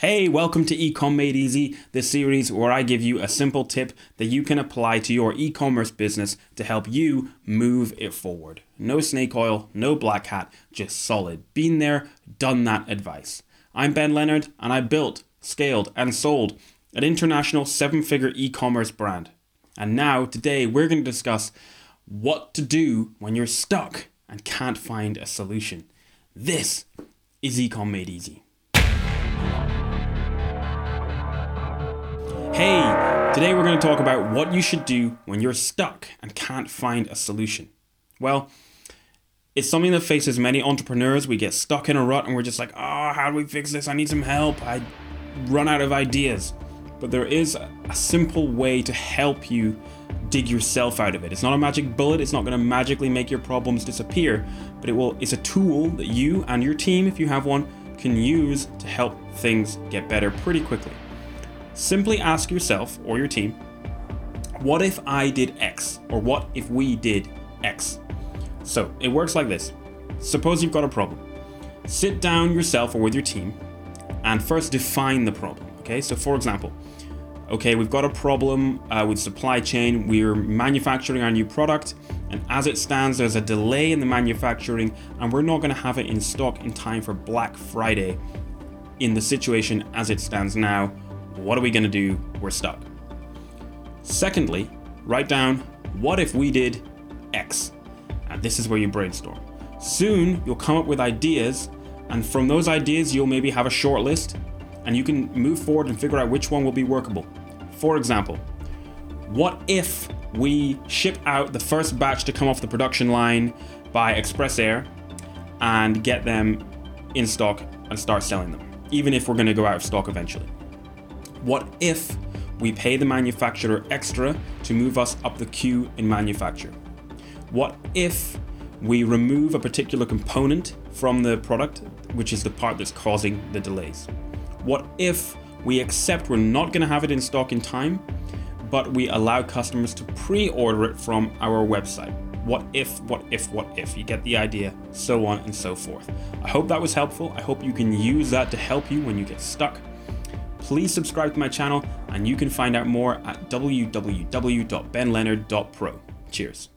Hey, welcome to Ecom Made Easy, the series where I give you a simple tip that you can apply to your e commerce business to help you move it forward. No snake oil, no black hat, just solid. Been there, done that advice. I'm Ben Leonard, and I built, scaled, and sold an international seven figure e commerce brand. And now, today, we're going to discuss what to do when you're stuck and can't find a solution. This is Ecom Made Easy. Today we're going to talk about what you should do when you're stuck and can't find a solution. Well, it's something that faces many entrepreneurs. We get stuck in a rut and we're just like, oh, how do we fix this? I need some help. I run out of ideas. But there is a simple way to help you dig yourself out of it. It's not a magic bullet, it's not going to magically make your problems disappear, but it will it's a tool that you and your team if you have one can use to help things get better pretty quickly. Simply ask yourself or your team, what if I did X? Or what if we did X? So it works like this. Suppose you've got a problem. Sit down yourself or with your team and first define the problem. Okay, so for example, okay, we've got a problem uh, with supply chain. We're manufacturing our new product, and as it stands, there's a delay in the manufacturing, and we're not going to have it in stock in time for Black Friday in the situation as it stands now what are we going to do? We're stuck. Secondly, write down what if we did X? And this is where you brainstorm. Soon you'll come up with ideas, and from those ideas, you'll maybe have a short list, and you can move forward and figure out which one will be workable. For example, what if we ship out the first batch to come off the production line by Express Air and get them in stock and start selling them, even if we're going to go out of stock eventually? What if we pay the manufacturer extra to move us up the queue in manufacture? What if we remove a particular component from the product, which is the part that's causing the delays? What if we accept we're not going to have it in stock in time, but we allow customers to pre order it from our website? What if, what if, what if? You get the idea, so on and so forth. I hope that was helpful. I hope you can use that to help you when you get stuck please subscribe to my channel and you can find out more at www.benleonard.pro. Cheers.